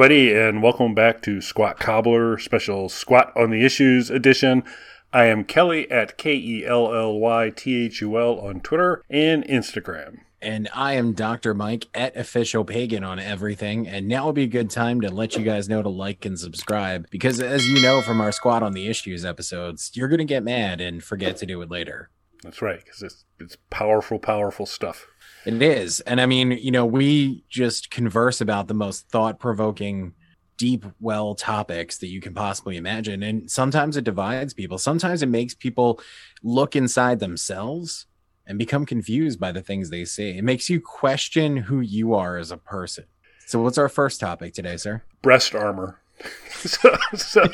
everybody, and welcome back to Squat Cobbler Special Squat on the Issues edition. I am Kelly at K E L L Y T H U L on Twitter and Instagram. And I am Dr. Mike at Official Pagan on everything. And now would be a good time to let you guys know to like and subscribe because, as you know from our Squat on the Issues episodes, you're going to get mad and forget to do it later. That's right, because it's, it's powerful, powerful stuff. It is. And I mean, you know, we just converse about the most thought provoking, deep well topics that you can possibly imagine. And sometimes it divides people, sometimes it makes people look inside themselves and become confused by the things they see. It makes you question who you are as a person. So, what's our first topic today, sir? Breast armor. so, so,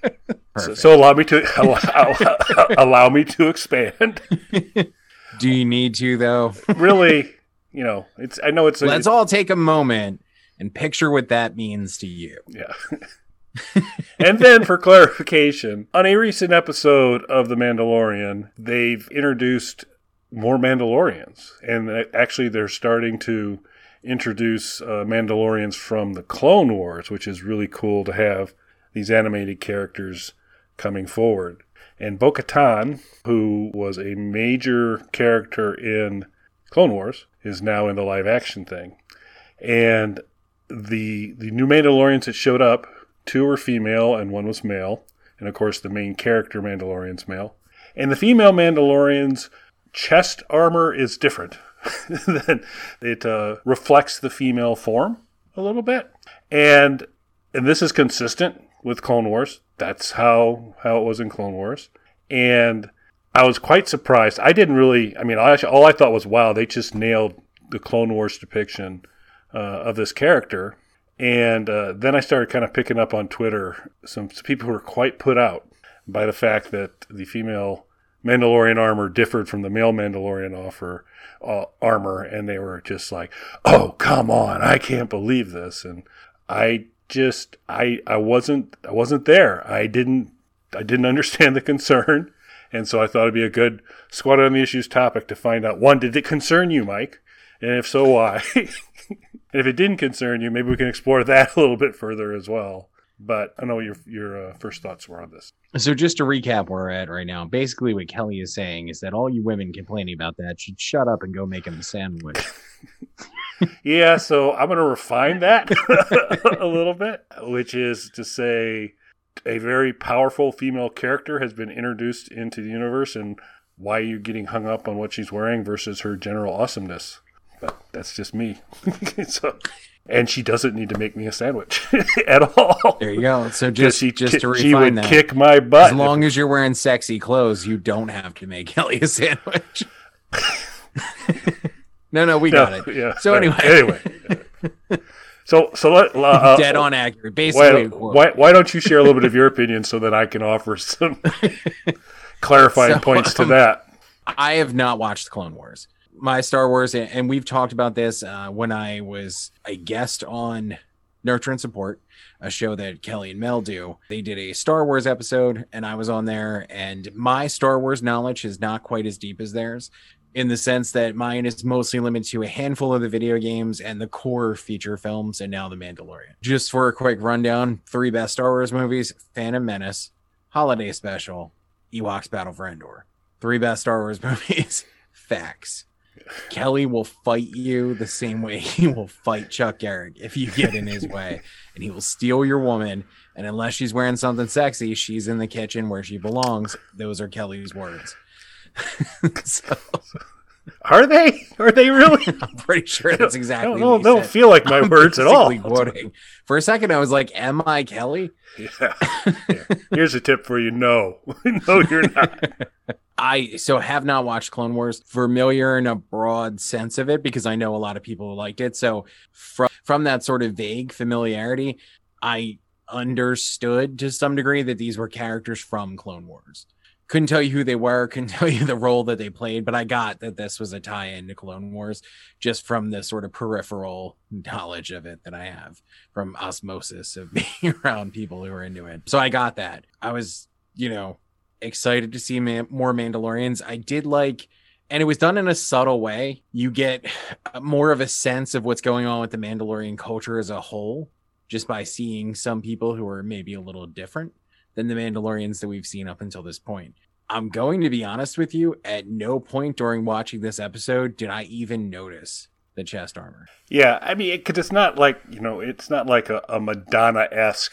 so, so allow me to allow, allow me to expand. Do you need to though? really, you know, it's. I know it's. A, Let's all take a moment and picture what that means to you. Yeah. and then for clarification, on a recent episode of The Mandalorian, they've introduced more Mandalorians, and actually they're starting to introduce uh, Mandalorians from the Clone Wars, which is really cool to have these animated characters coming forward. And Bo Katan, who was a major character in Clone Wars, is now in the live action thing. And the the new Mandalorians that showed up, two were female and one was male. And of course the main character Mandalorian's male. And the female Mandalorians chest armor is different. it uh, reflects the female form a little bit. And and this is consistent with Clone Wars. That's how how it was in Clone Wars, and I was quite surprised. I didn't really. I mean, I, all I thought was, wow, they just nailed the Clone Wars depiction uh, of this character. And uh, then I started kind of picking up on Twitter some, some people who were quite put out by the fact that the female Mandalorian armor differed from the male Mandalorian offer uh, armor, and they were just like, "Oh, come on! I can't believe this!" And I just I I wasn't I wasn't there. I didn't I didn't understand the concern, and so I thought it'd be a good squat on the issues topic to find out one did it concern you, Mike, and if so, why? and if it didn't concern you, maybe we can explore that a little bit further as well. But I know your your uh, first thoughts were on this. So just to recap where we're at right now, basically what Kelly is saying is that all you women complaining about that should shut up and go make him a sandwich. yeah, so I'm going to refine that a little bit, which is to say a very powerful female character has been introduced into the universe and why are you're getting hung up on what she's wearing versus her general awesomeness. But that's just me. so, and she doesn't need to make me a sandwich at all. There you go. So just she, just to refine she would that, kick my butt. as long as you're wearing sexy clothes, you don't have to make Kelly a sandwich. no, no, we got it. Yeah. So anyway, anyway. So so let uh, dead on accurate. Basically, why, why, why don't you share a little bit of your opinion so that I can offer some clarifying So, points to um, that? I have not watched Clone Wars. My Star Wars, and we've talked about this uh, when I was a guest on Nurture and Support, a show that Kelly and Mel do. They did a Star Wars episode, and I was on there. And my Star Wars knowledge is not quite as deep as theirs, in the sense that mine is mostly limited to a handful of the video games and the core feature films, and now The Mandalorian. Just for a quick rundown: three best Star Wars movies: Phantom Menace, Holiday Special, Ewoks Battle for Endor. Three best Star Wars movies. Facts. Kelly will fight you the same way he will fight Chuck Garrick if you get in his way, and he will steal your woman. And unless she's wearing something sexy, she's in the kitchen where she belongs. Those are Kelly's words. so Are they? Are they really? I'm pretty sure that's exactly. don't, know, what he they don't said. feel like my I'm words at all. Quoting. For a second, I was like, "Am I Kelly?" Yeah. Yeah. Here's a tip for you: no, no, you're not. I so have not watched Clone Wars. Familiar in a broad sense of it because I know a lot of people who liked it. So from from that sort of vague familiarity, I understood to some degree that these were characters from Clone Wars. Couldn't tell you who they were, couldn't tell you the role that they played, but I got that this was a tie-in to Clone Wars just from the sort of peripheral knowledge of it that I have from osmosis of being around people who are into it. So I got that. I was, you know, excited to see more Mandalorians. I did like, and it was done in a subtle way. You get more of a sense of what's going on with the Mandalorian culture as a whole just by seeing some people who are maybe a little different than the Mandalorians that we've seen up until this point. I'm going to be honest with you, at no point during watching this episode did I even notice the chest armor. Yeah, I mean, because it, it's not like you know, it's not like a, a Madonna esque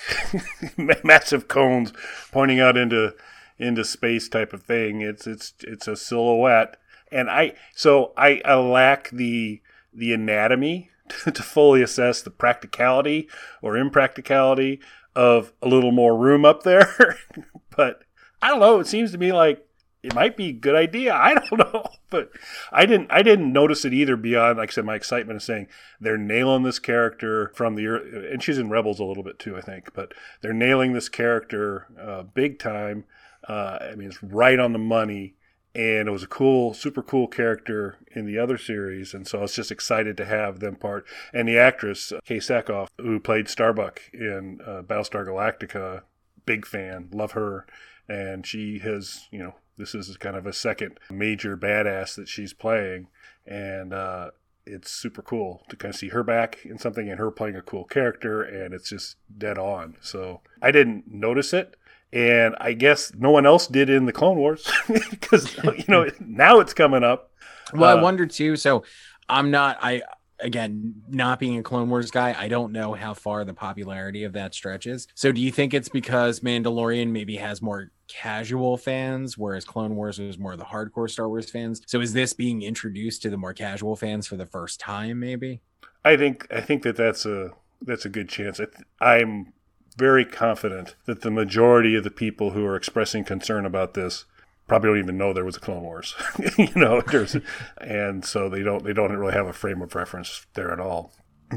massive cones pointing out into into space type of thing. It's it's it's a silhouette, and I so I, I lack the the anatomy to, to fully assess the practicality or impracticality of a little more room up there, but I don't know. It seems to me like it might be a good idea. I don't know, but I didn't. I didn't notice it either. Beyond, like I said, my excitement of saying they're nailing this character from the and she's in Rebels a little bit too, I think. But they're nailing this character uh, big time. Uh, I mean, it's right on the money, and it was a cool, super cool character in the other series, and so I was just excited to have them part. And the actress Katee Sackhoff, who played Starbuck in uh, Battlestar Galactica, big fan, love her and she has you know this is kind of a second major badass that she's playing, and uh, it's super cool to kind of see her back in something and her playing a cool character, and it's just dead on. So I didn't notice it, and I guess no one else did in the Clone Wars because you know now it's coming up. Well, uh, I wonder too. So I'm not. I again, not being a Clone Wars guy, I don't know how far the popularity of that stretches. So, do you think it's because Mandalorian maybe has more casual fans, whereas Clone Wars was more of the hardcore Star Wars fans? So, is this being introduced to the more casual fans for the first time? Maybe. I think I think that that's a that's a good chance. I am very confident that the majority of the people who are expressing concern about this probably don't even know there was a Clone Wars, you know. There's, and so they don't they don't really have a frame of reference there at all.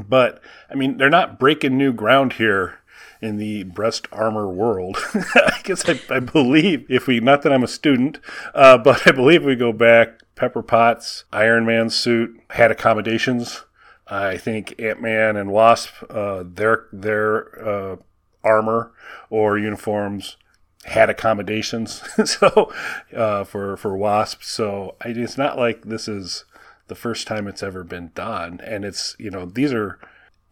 But I mean, they're not breaking new ground here in the breast armor world. I guess I, I, believe if we not that I'm a student, uh, but I believe we go back. Pepper Potts Iron Man suit had accommodations. I think Ant Man and Wasp, uh, their their uh, armor or uniforms had accommodations so uh, for for wasp so it's not like this is the first time it's ever been done. And it's you know these are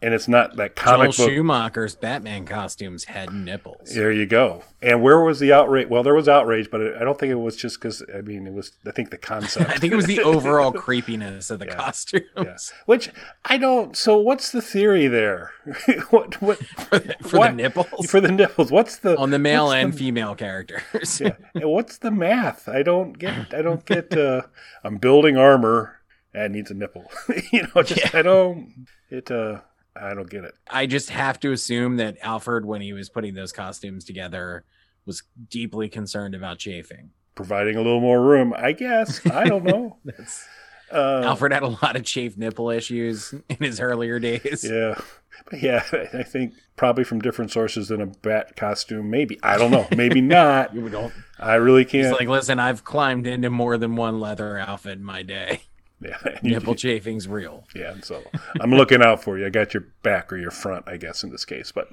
and it's not that comic Joel book. Schumacher's Batman costumes had nipples. There you go. And where was the outrage? Well, there was outrage, but I don't think it was just because. I mean, it was. I think the concept. I think it was the overall creepiness of the yeah. costumes. Yeah. Which I don't. So what's the theory there? what what for, the, for what, the, nipples? For the nipples. What's the on the male and the, female characters? yeah. And what's the math? I don't get. I don't get. Uh, I'm building armor. and needs a nipple. you know, just yeah. I don't. It. uh I don't get it. I just have to assume that Alfred, when he was putting those costumes together, was deeply concerned about chafing. Providing a little more room, I guess. I don't know. uh, Alfred had a lot of chafed nipple issues in his earlier days. Yeah. But yeah, I think probably from different sources than a bat costume. Maybe. I don't know. Maybe not. you don't. I really can't. He's like, listen, I've climbed into more than one leather outfit in my day. Yeah, nipple chafing's real. Yeah, and so I'm looking out for you. I got your back or your front, I guess, in this case. But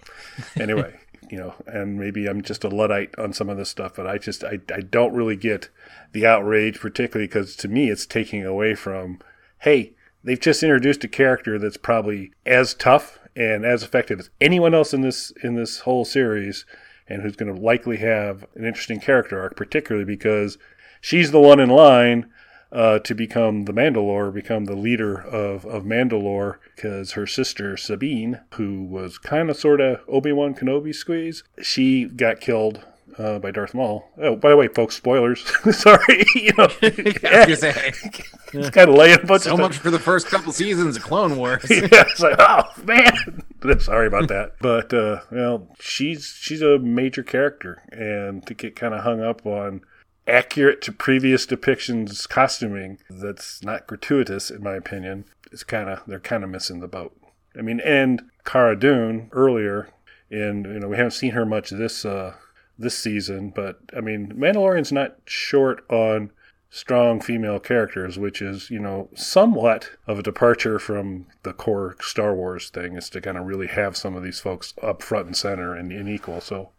anyway, you know, and maybe I'm just a luddite on some of this stuff, but I just I I don't really get the outrage, particularly because to me it's taking away from, hey, they've just introduced a character that's probably as tough and as effective as anyone else in this in this whole series, and who's going to likely have an interesting character arc, particularly because she's the one in line uh, to become the Mandalore, become the leader of, of Mandalore, because her sister Satine, who was kind of sort of Obi Wan Kenobi squeeze, she got killed uh, by Darth Maul. Oh, by the way, folks, spoilers. Sorry, you know, yeah, it's kind of laying a bunch. So much for the first couple seasons of Clone Wars. yeah, it's like, oh man, sorry about that. But uh, well, she's she's a major character, and to get kind of hung up on accurate to previous depictions costuming that's not gratuitous in my opinion it's kind of they're kind of missing the boat. I mean and cara dune earlier and you know we haven't seen her much this uh this season but i mean mandalorian's not short on strong female characters which is you know somewhat of a departure from the core star wars thing is to kind of really have some of these folks up front and center and, and equal. So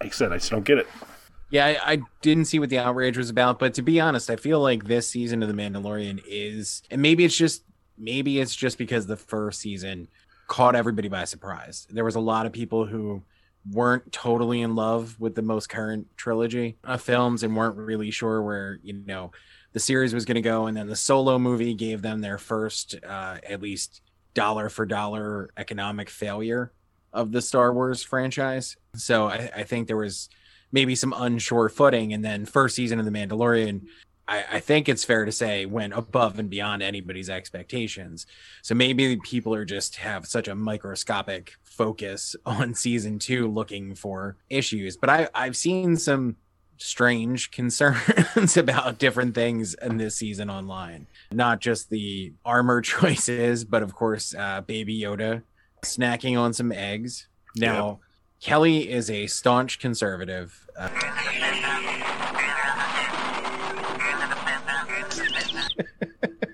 like i said i just don't get it yeah, I, I, didn't see what the outrage was about, but to be honest, I feel like this season of The Mandalorian is, and maybe it's just, maybe it's just because the first season caught everybody by surprise. There was a lot of people who weren't totally in love with the most current trilogy of films and weren't really sure where you know the series was going to go and then the solo movie gave them their first uh, at least dollar for dollar economic failure of the star wars franchise so I, I think there was maybe some unsure footing and then first season of the mandalorian I, I, think it's fair to say went above and beyond anybody's expectations. So maybe people are just have such a microscopic focus on season two looking for issues. But I, I've seen some strange concerns about different things in this season online. Not just the armor choices, but of course, uh, Baby Yoda snacking on some eggs. Now. Kelly is a staunch conservative. Uh,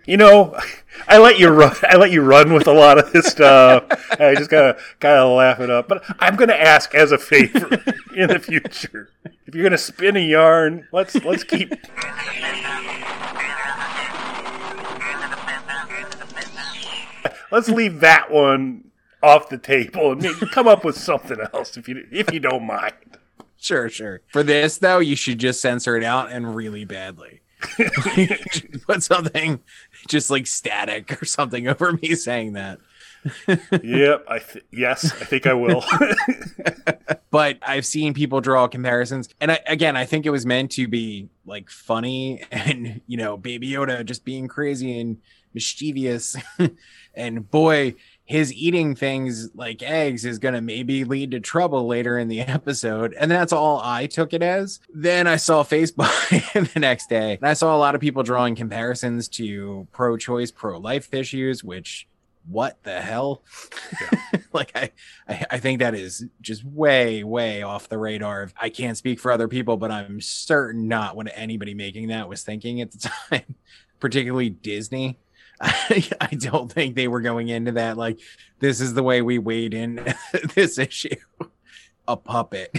you know, I let you run. I let you run with a lot of this stuff. I just gotta kind of laugh it up. But I'm gonna ask as a favor in the future, if you're gonna spin a yarn, let's let's keep. let's leave that one off the table and maybe come up with something else if you if you don't mind. Sure, sure. For this though, you should just censor it out and really badly. put something just like static or something over me saying that. yep, I th- yes, I think I will. but I've seen people draw comparisons, and I, again, I think it was meant to be like funny, and you know, Baby Yoda just being crazy and mischievous, and boy, his eating things like eggs is going to maybe lead to trouble later in the episode. And that's all I took it as. Then I saw Facebook the next day and I saw a lot of people drawing comparisons to pro choice, pro life issues, which what the hell? Yeah. like I, I, I think that is just way, way off the radar. I can't speak for other people, but I'm certain not what anybody making that was thinking at the time, particularly Disney. I, I don't think they were going into that like this is the way we weighed in this issue. A puppet.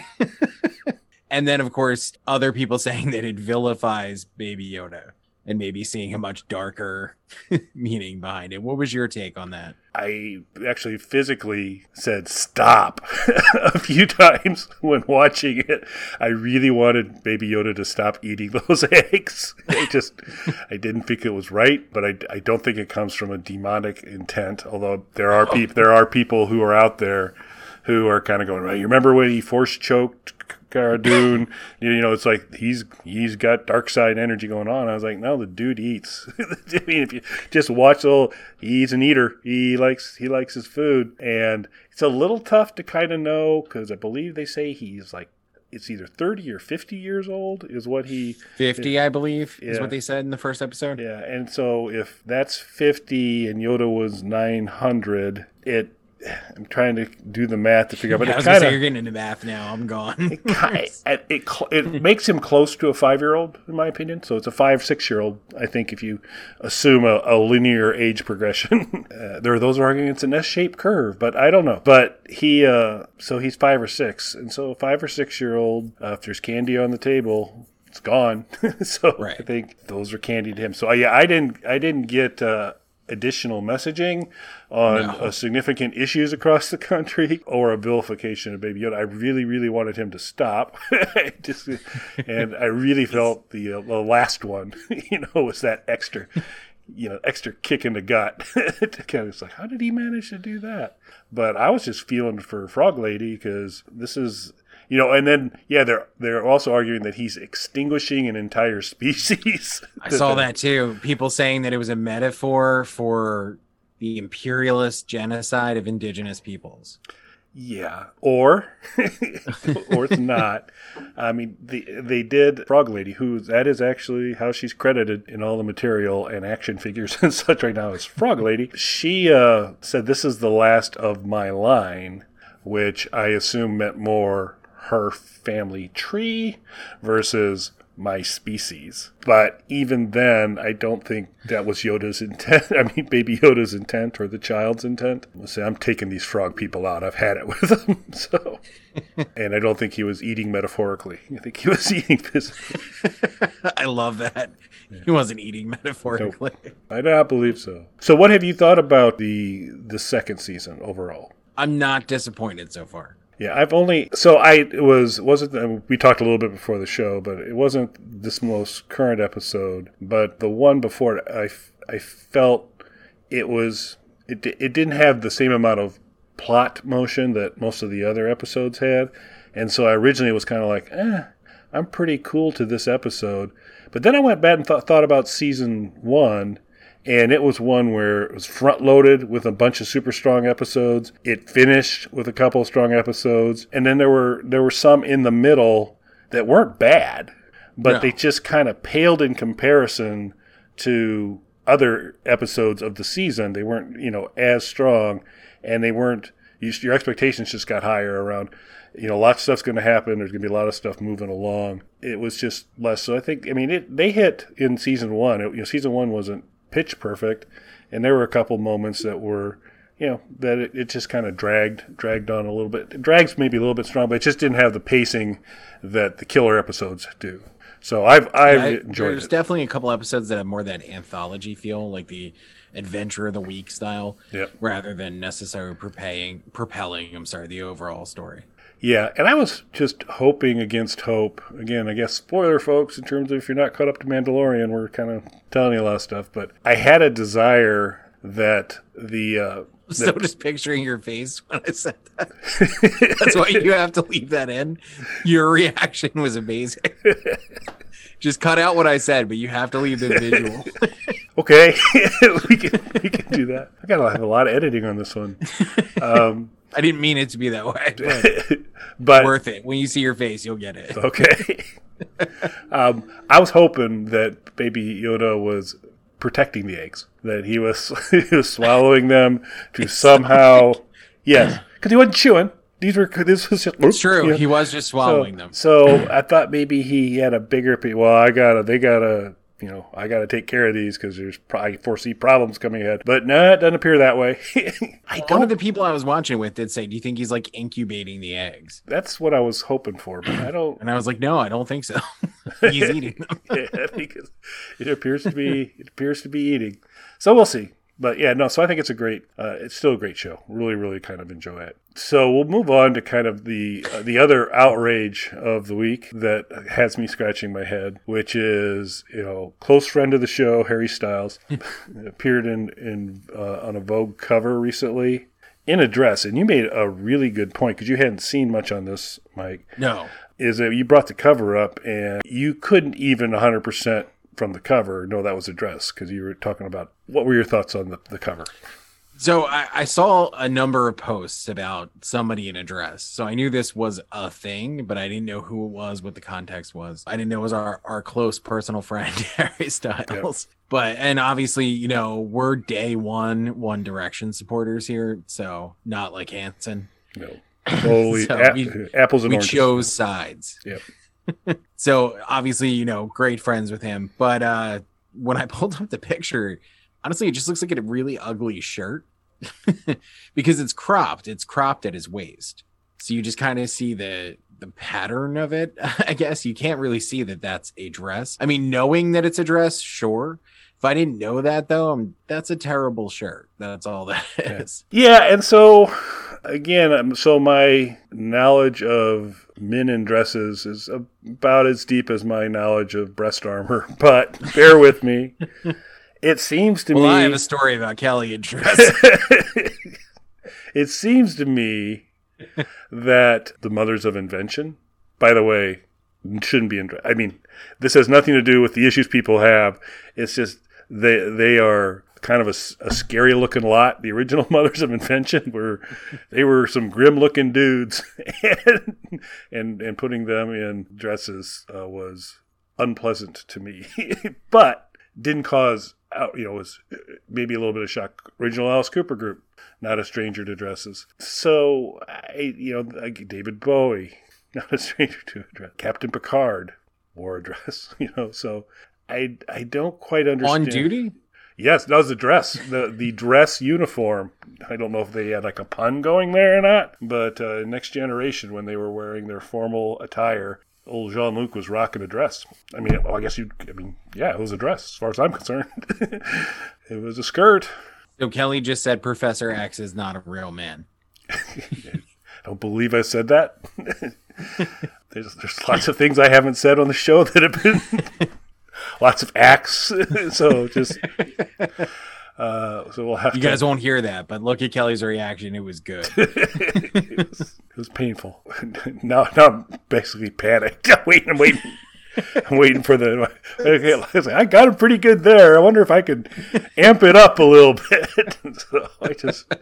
and then of course other people saying that it vilifies Baby Yoda and maybe seeing a much darker meaning behind it. What was your take on that? I actually physically said stop a few times when watching it. I really wanted Baby Yoda to stop eating those eggs. I just, I didn't think it was right, but I, I don't think it comes from a demonic intent. Although there are people, there are people who are out there who are kind of going, right. You remember when he force choked Cara Dune. you know, it's like he's he's got dark side energy going on. I was like, no, the dude eats. I mean, if you just watch the whole, he's an eater. He likes he likes his food, and it's a little tough to kind of know because I believe they say he's like it's either 30 or 50 years old is what he 50 i believe yeah. is what they said in the first episode yeah and so if that's 50 and yoda was 900 it I'm trying to do the math to figure out. But yeah, it kind of you're getting into math now. I'm gone. it, it, it, it makes him close to a five year old, in my opinion. So it's a five six year old. I think if you assume a, a linear age progression, uh, there are those arguing it's an S shaped curve, but I don't know. But he, uh, so he's five or six, and so a five or six year old, uh, if there's candy on the table, it's gone. so right. I think those are candy to him. So uh, yeah, I didn't I didn't get uh, additional messaging on no. uh, significant issues across the country or a vilification of Baby Yoda. I really, really wanted him to stop. Just, and I really felt the, uh, the last one, you know, was that extra, you know, extra kick in the gut. kind of like, how did he manage to do that? But I was just feeling for Frog Lady because this is you know, and then yeah, they're they're also arguing that he's extinguishing an entire species. I saw that too. People saying that it was a metaphor for the imperialist genocide of indigenous peoples. Yeah, or or it's not. I mean, the, they did Frog Lady, who that is actually how she's credited in all the material and action figures and such right now is Frog Lady. She uh, said, "This is the last of my line," which I assume meant more her family tree versus my species. But even then, I don't think that was Yoda's intent. I mean, Baby Yoda's intent or the child's intent. I'll say, I'm taking these frog people out. I've had it with them. So, and I don't think he was eating metaphorically. I think he was eating physically. I love that. He wasn't eating metaphorically. Nope. I do not believe so. So, what have you thought about the the second season overall? I'm not disappointed so far. Yeah, I've only so I was wasn't we talked a little bit before the show, but it wasn't this most current episode, but the one before it, I I felt it was it it didn't have the same amount of plot motion that most of the other episodes had, and so I originally was kind of like, eh, I'm pretty cool to this episode, but then I went back and th- thought about season one and it was one where it was front loaded with a bunch of super strong episodes. It finished with a couple of strong episodes, and then there were there were some in the middle that weren't bad, but no. they just kind of paled in comparison to other episodes of the season. They weren't you know as strong, and they weren't your expectations just got higher around you know, lots of stuff's going to happen. There's going to be a lot of stuff moving along. It was just less. So I think, I mean, it, they hit in season one. It, you know, season one wasn't pitch perfect, and there were a couple moments that were, you know, that it, it just kind of dragged dragged on a little bit. It drags maybe a little bit strong, but it just didn't have the pacing that the killer episodes do. So I've I've yeah, enjoyed there's it. definitely a couple episodes that have more that anthology feel, like the adventure of the week style, yep. rather than necessarily propelling propelling. I'm sorry, the overall story. Yeah, and I was just hoping against hope. Again, I guess spoiler, folks, in terms of if you're not caught up to Mandalorian, we're kind of telling you a lot of stuff. But I had a desire that the uh, so just picturing your face when I said that. That's why you have to leave that in. Your reaction was amazing. just cut out what I said, but you have to leave the visual. okay, we can we can do that. I gotta have a lot of editing on this one. Um, I didn't mean it to be that way, but, but worth it. When you see your face, you'll get it. Okay. um, I was hoping that Baby Yoda was protecting the eggs, that he was he was swallowing them to somehow, yes, because he wasn't chewing. These were this was just, it's true. You know? He was just swallowing so, them. So I thought maybe he had a bigger. Well, I gotta. They gotta you know, I got to take care of these because there's I foresee problems coming ahead. But no, it doesn't appear that way. One of the people I was watching with did say, "Do you think he's like incubating the eggs?" That's what I was hoping for, but I don't. and I was like, "No, I don't think so. he's eating them." yeah, because it appears to be it appears to be eating. So we'll see but yeah, no. So I think it's a great, uh, it's still a great show. Really, really kind of enjoy it. So we'll move on to kind of the uh, the other outrage of the week that has me scratching my head, which is you know close friend of the show Harry Styles appeared in in uh, on a Vogue cover recently in a dress, and you made a really good point because you hadn't seen much on this, Mike. No, is that you brought the cover up and you couldn't even 100 percent from the cover know that was a dress because you were talking about what were your thoughts on the, the cover? So I, I, saw a number of posts about somebody in a dress. So I knew this was a thing, but I didn't know who it was, what the context was. I didn't know it was our, our close personal friend, Harry Styles. Yep. But, and obviously, you know, we're day one One Direction supporters here. So not like Hanson. No. Holy so a- we, apples and we oranges. chose sides. Yep. so obviously, you know, great friends with him. But uh when I pulled up the picture, honestly, it just looks like a really ugly shirt because it's cropped. It's cropped at his waist. So you just kind of see the the pattern of it. I guess you can't really see that that's a dress. I mean, knowing that it's a dress, sure. If I didn't know that though, I'm, that's a terrible shirt. That's all that is. Yeah, and so again, um, so my knowledge of men in dresses is about as deep as my knowledge of breast armor, but bear with me. It seems to well, me. I have a story about Kelly in dress. it seems to me that the mothers of invention, by the way, shouldn't be in. dress. I mean, this has nothing to do with the issues people have. It's just they they are kind of a, a scary looking lot. The original Mothers of Invention were they were some grim looking dudes, and, and and putting them in dresses uh, was unpleasant to me, but didn't cause you know was maybe a little bit of shock. Original Alice Cooper group, not a stranger to dresses. So I, you know David Bowie, not a stranger to a dress. Captain Picard, wore a dress. You know, so I I don't quite understand. On duty? Yes, that was the dress, the the dress uniform. I don't know if they had like a pun going there or not, but uh, next generation when they were wearing their formal attire, old Jean Luc was rocking a dress. I mean, well, I guess you. I mean, yeah, it was a dress as far as I'm concerned. it was a skirt. So Kelly just said Professor X is not a real man. I don't believe I said that. there's there's lots of things I haven't said on the show that have been lots of acts. so just uh, so we'll have. You to, guys won't hear that, but look at Kelly's reaction. It was good. it, was, it was painful. now, now I'm basically panicked. I'm waiting. I'm waiting. I'm waiting for the. Okay, I got him pretty good there. I wonder if I could amp it up a little bit. so I just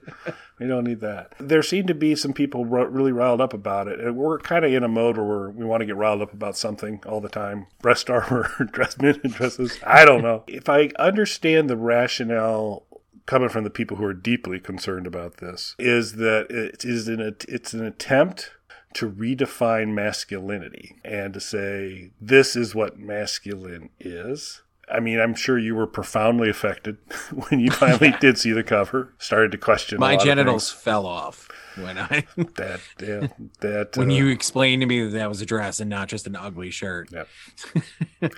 we don't need that. There seem to be some people really riled up about it, and we're kind of in a mode where we want to get riled up about something all the time. Breast armor, dress men and dresses. I don't know. If I understand the rationale coming from the people who are deeply concerned about this, is that it is an it's an attempt to redefine masculinity and to say this is what masculine is. I mean, I'm sure you were profoundly affected when you finally did see the cover. Started to question. My genitals fell off when I that yeah, that when uh, you explained to me that that was a dress and not just an ugly shirt. Yeah.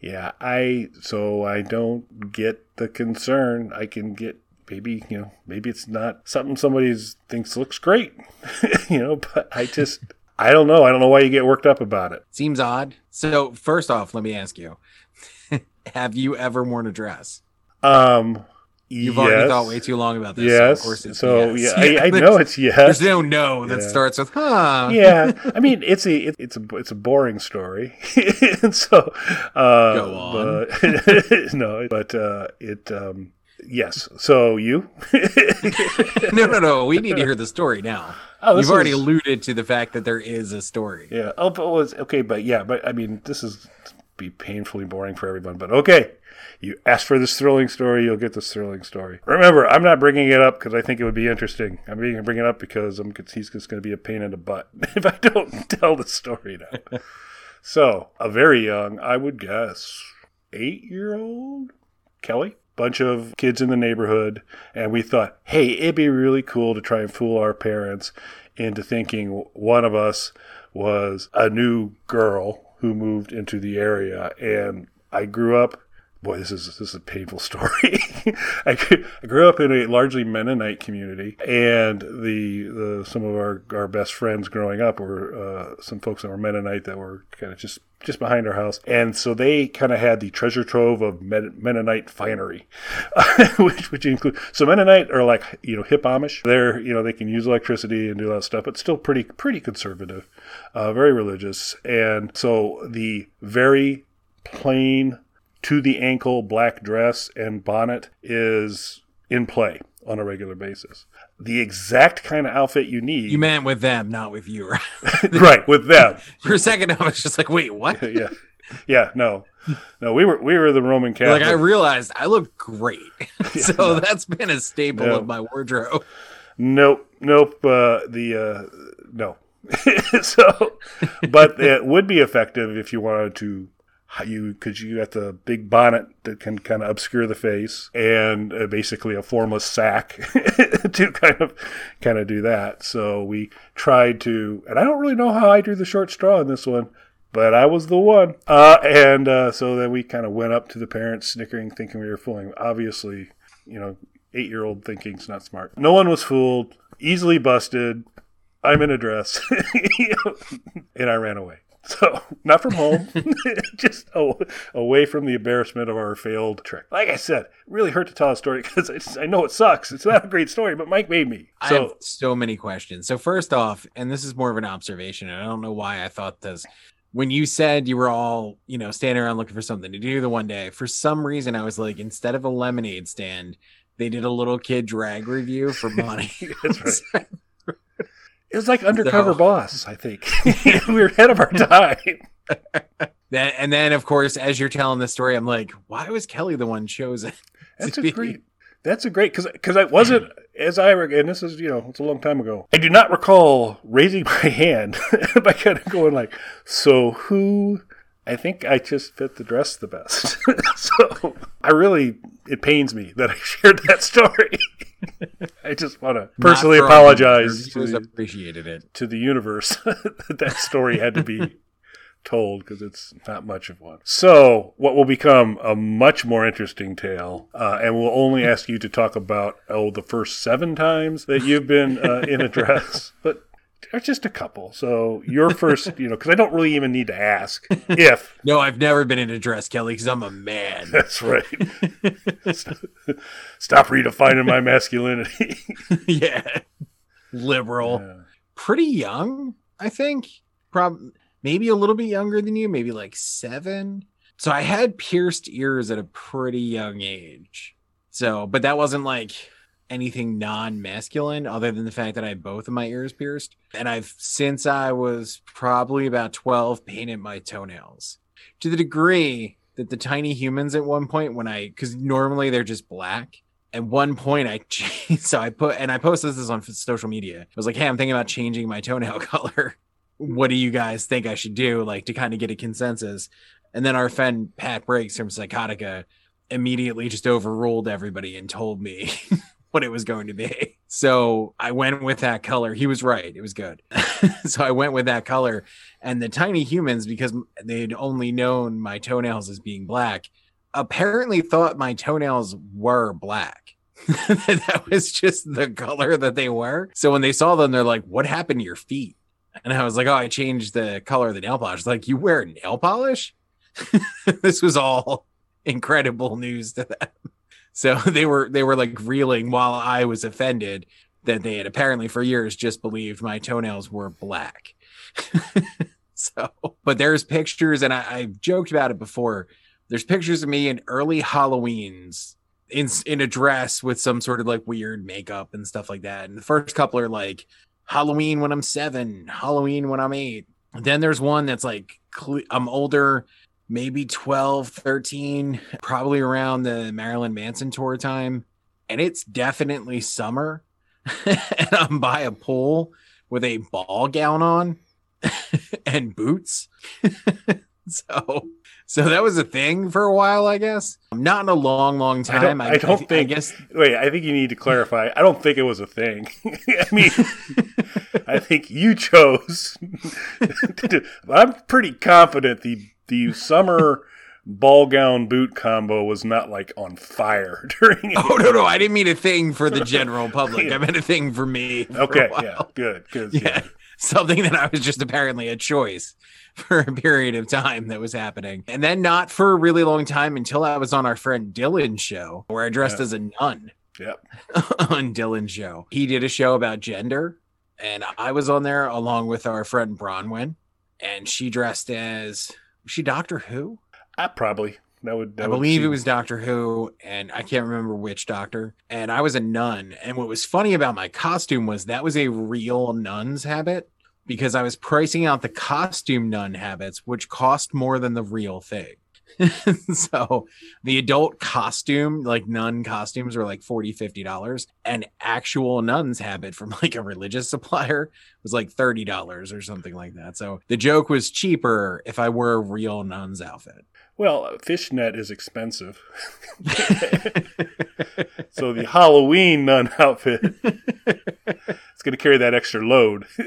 yeah, I so I don't get the concern. I can get maybe you know maybe it's not something somebody thinks looks great you know but i just i don't know i don't know why you get worked up about it seems odd so first off let me ask you have you ever worn a dress um You've yes. already thought way too long about this. Yes. So, of course it's so yes. yeah, I, I know it's yes. There's no no that Yeah. starts with huh. yeah, I mean it's a it, it's a it's a boring story, and so uh, Go on. But, no, but uh, it um, yes. So you, no, no, no. We need to hear the story now. Oh, You've already alluded to the fact that there is a story. yeah. Oh, but was okay, but yeah, but I mean this is be painfully boring for everyone, but okay. You ask for this thrilling story, you'll get this thrilling story. Remember, I'm not bringing it up because I think it would be interesting. I'm being bring it up because I'm he's just going to be a pain in the butt if I don't tell the story now. so, a very young, I would guess, eight year old Kelly, bunch of kids in the neighborhood, and we thought, hey, it'd be really cool to try and fool our parents into thinking one of us was a new girl who moved into the area. And I grew up. Boy, this is this is a painful story. I, grew, up in a largely Mennonite community, and the, the some of our, our best friends growing up were uh, some folks that were Mennonite that were kind of just just behind our house, and so they kind of had the treasure trove of Men- Mennonite finery, which which include so Mennonite are like you know hip Amish. They're you know they can use electricity and do that stuff, but still pretty pretty conservative, uh, very religious, and so the very plain to the ankle black dress and bonnet is in play on a regular basis. The exact kind of outfit you need. You meant with them, not with you. right? right with them. For a second, I was just like, wait, what? yeah, yeah. No, no. We were we were the Roman Catholic. Like I realized I look great, so no. that's been a staple No. of my wardrobe. Nope, nope. Uh, the uh, no. so, but it would be effective if you wanted to. You because you got the big bonnet that can kind of obscure the face, and uh, basically a formless sack to kind of kind of do that. So we tried to, and I don't really know how I drew the short straw in this one, but I was the one. Uh, and uh, so then we kind of went up to the parents, snickering, thinking we were fooling. Obviously, you know, eight year old thinking's not smart. No one was fooled, easily busted. I'm in a dress, and I ran away. So, not from home, just a- away from the embarrassment of our failed trick. Like I said, really hurt to tell a story because I, know it sucks. It's not a great story, but Mike made me. I have So, so many questions. So first off, and this is more of an observation, and I don't know why I thought this. When you said you were all, you know, standing around looking for something to do the one day, for some reason I was like, instead of a lemonade stand, they did a little kid drag revue for money. That's right. It was like Undercover So- Boss, I think. we were ahead of our time. Then, and then, of course, as you're telling the story, I'm like, why was Kelly the one chosen? That's a great. That's a great because because I wasn't as I and this is you know it's a long time ago. I do not recall raising my hand by kind of going like, so who I think I just fit the dress the best. so I really, it pains me that I shared that story. I just want to personally apologize to, appreciated it. to the universe that that story had to be told because it's not much of one. So, what will become a much more interesting tale, uh, and we'll only ask you to talk about oh the first seven times that you've been uh, in a dress, but just a couple. So your first, you know, because I don't really even need to ask if. no, I've never been in a dress, Kelly, because I'm a man. That's right. Stop redefining my masculinity. yeah, liberal, yeah. pretty young, I think. Probably maybe a little bit younger than you, maybe like seven. So I had pierced ears at a pretty young age. So, but that wasn't like anything non-masculine other than the fact that I had both of my ears pierced. And I've since I was probably about 12 painted my toenails to the degree that the tiny humans at one point when I cuz normally they're just black. At one point I so I put and I posted this on social media. I was like, "Hey, I'm thinking about changing my toenail color." what do you guys think I should do? Like to kind of get a consensus. And then our friend Pat Briggs from Psychotica immediately just overruled everybody and told me what it was going to be. So I went with that color. He was right. It was good. so I went with that color. And the tiny humans, because they'd only known my toenails as being black, apparently thought my toenails were black. that was just the color that they were. So when they saw them, they're like, What happened to your feet? And I was like, oh, I changed the color of the nail polish. Like, you wear nail polish? this was all incredible news to them. So they were they were like reeling while I was offended that they had apparently for years just believed my toenails were black. so, but there's pictures, and I, I've joked about it before. There's pictures of me in early Halloween's in in a dress with some sort of like weird makeup and stuff like that. And the first couple are like Halloween when I'm seven, Halloween when I'm eight. Then there's one that's like I'm older, maybe 12, 13, probably around the Marilyn Manson tour time. And it's definitely summer. and I'm by a pool with a ball gown on and boots. so so that was a thing for a while, I guess. Not in a long, long time. I don't, I, I don't I, think. I guess. Wait, I think you need to clarify. I don't think it was a thing. I mean, I think you chose. to, I'm pretty confident the the summer ball gown boot combo was not like on fire during. It. Oh no, no, I didn't mean a thing for the general public. yeah. I meant a thing for me. For okay, yeah, good, good. Yeah. yeah, something that I was just apparently a choice. for a period of time that was happening. And then not for a really long time until I was on our friend Dylan's show where I dressed yeah. as a nun. Yep. on Dylan's show. He did a show about gender and I was on there along with our friend Bronwyn and she dressed as was she Doctor Who? Uh, probably. That would, that I believe it was Doctor Who, and I can't remember which doctor. And I was a nun. And what was funny about my costume was that was a real nun's habit because I was pricing out the costume nun habits, which cost more than the real thing. so the adult costume, like nun costumes, were like 40 $50. And actual nun's habit from like a religious supplier was like $30 or something like that. So the joke was cheaper if I wore a real nun's outfit. Well, fishnet is expensive. so the Halloween nun outfit it's going to carry that extra load.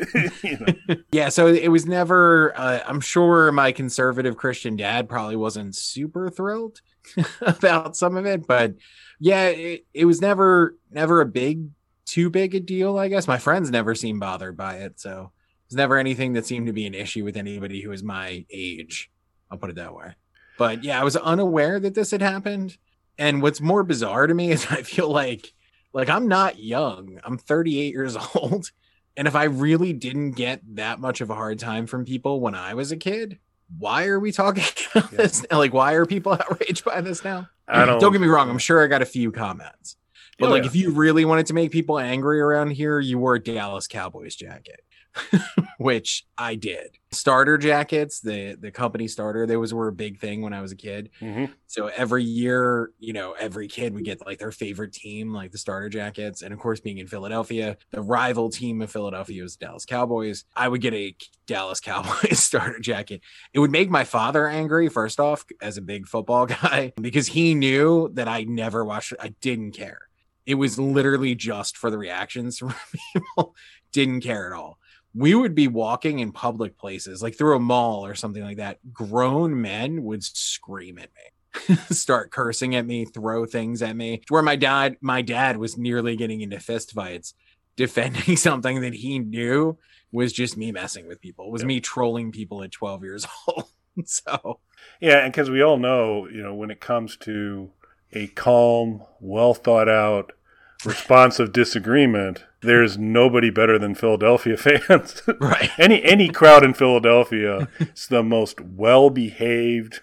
you know? Yeah, so it was never. Uh, I'm sure my conservative Christian dad probably wasn't super thrilled about some of it, but yeah, it, it was never never a big too big a deal. I guess my friends never seemed bothered by it, so was never anything that seemed to be an issue with anybody who was my age. I'll put it that way. But yeah, I was unaware that this had happened. And what's more bizarre to me is I feel like like I'm not young. I'm 38 years old. And if I really didn't get that much of a hard time from people when I was a kid, why are we talking about yeah. this? Like, why are people outraged by this now? I don't, don't get me wrong. I'm sure I got a few comments. But oh, like, yeah. if you really wanted to make people angry around here, you wore a Dallas Cowboys jacket. which I did. Starter jackets, the the company starter, those were a big thing when I was a kid. Mhm. So every year, you know, every kid would get like their favorite team, like the starter jackets. And of course, being in Philadelphia, the rival team of Philadelphia was Dallas Cowboys. I would get a Dallas Cowboys starter jacket. It would make my father angry, first off, as a big football guy, because he knew that I never watched. I didn't care. It was literally just for the reactions from people. Didn't care at all we would be walking in public places, like through a mall or something like that. Grown men would scream at me, start cursing at me, throw things at me. Where my dad, my dad was nearly getting into fistfights, defending something that he knew was just me messing with people, It was me trolling people at 12 years old. so Yeah, and because we all know, you know, when it comes to a calm, well thought out, responsive disagreement, there's nobody better than Philadelphia fans. right. any any crowd in Philadelphia is the most well behaved,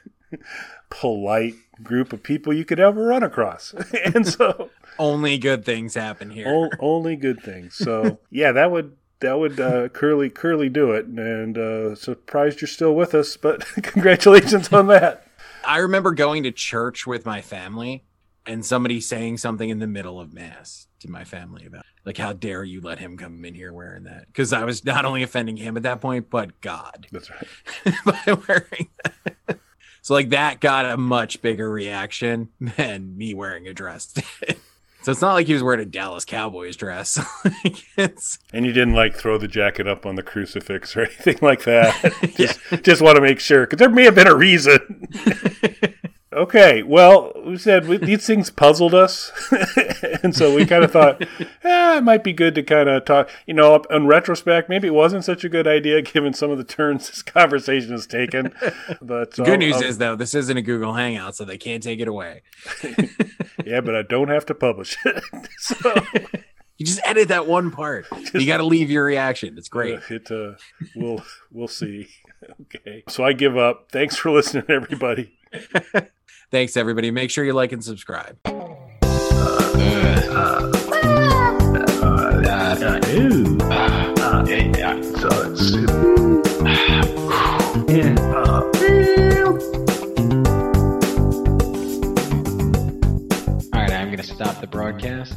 polite group of people you could ever run across, and so Only good things happen here. o- only good things. So yeah, that would. That would uh, curly curly do it, and uh, surprised you're still with us. But congratulations on that. I remember going to church with my family and somebody saying something in the middle of mass to my family about like how dare you let him come in here wearing that because I was not only offending him at that point but God That's right. by wearing that. So like that got a much bigger reaction than me wearing a dress. so it's not like he was wearing a Dallas Cowboys dress. And you didn't like throw the jacket up on the crucifix or anything like that. Yeah. just, just want to make sure because there may have been a reason. Okay, well, we said we, these things puzzled us, and so we kind of thought, eh, it might be good to kind of talk. You know, in retrospect, maybe it wasn't such a good idea given some of the turns this conversation has taken. But the good I'll- news I'll- is though this isn't a Google Hangout so they can't take it away. yeah, but I don't have to publish it. so You just edit that one part. you got to leave your reaction. It's great. Uh, it uh, we'll we'll see. Okay, so I give up. Thanks for listening, everybody. Thanks, everybody. Make sure you like and subscribe. All right, I'm going to stop the broadcast.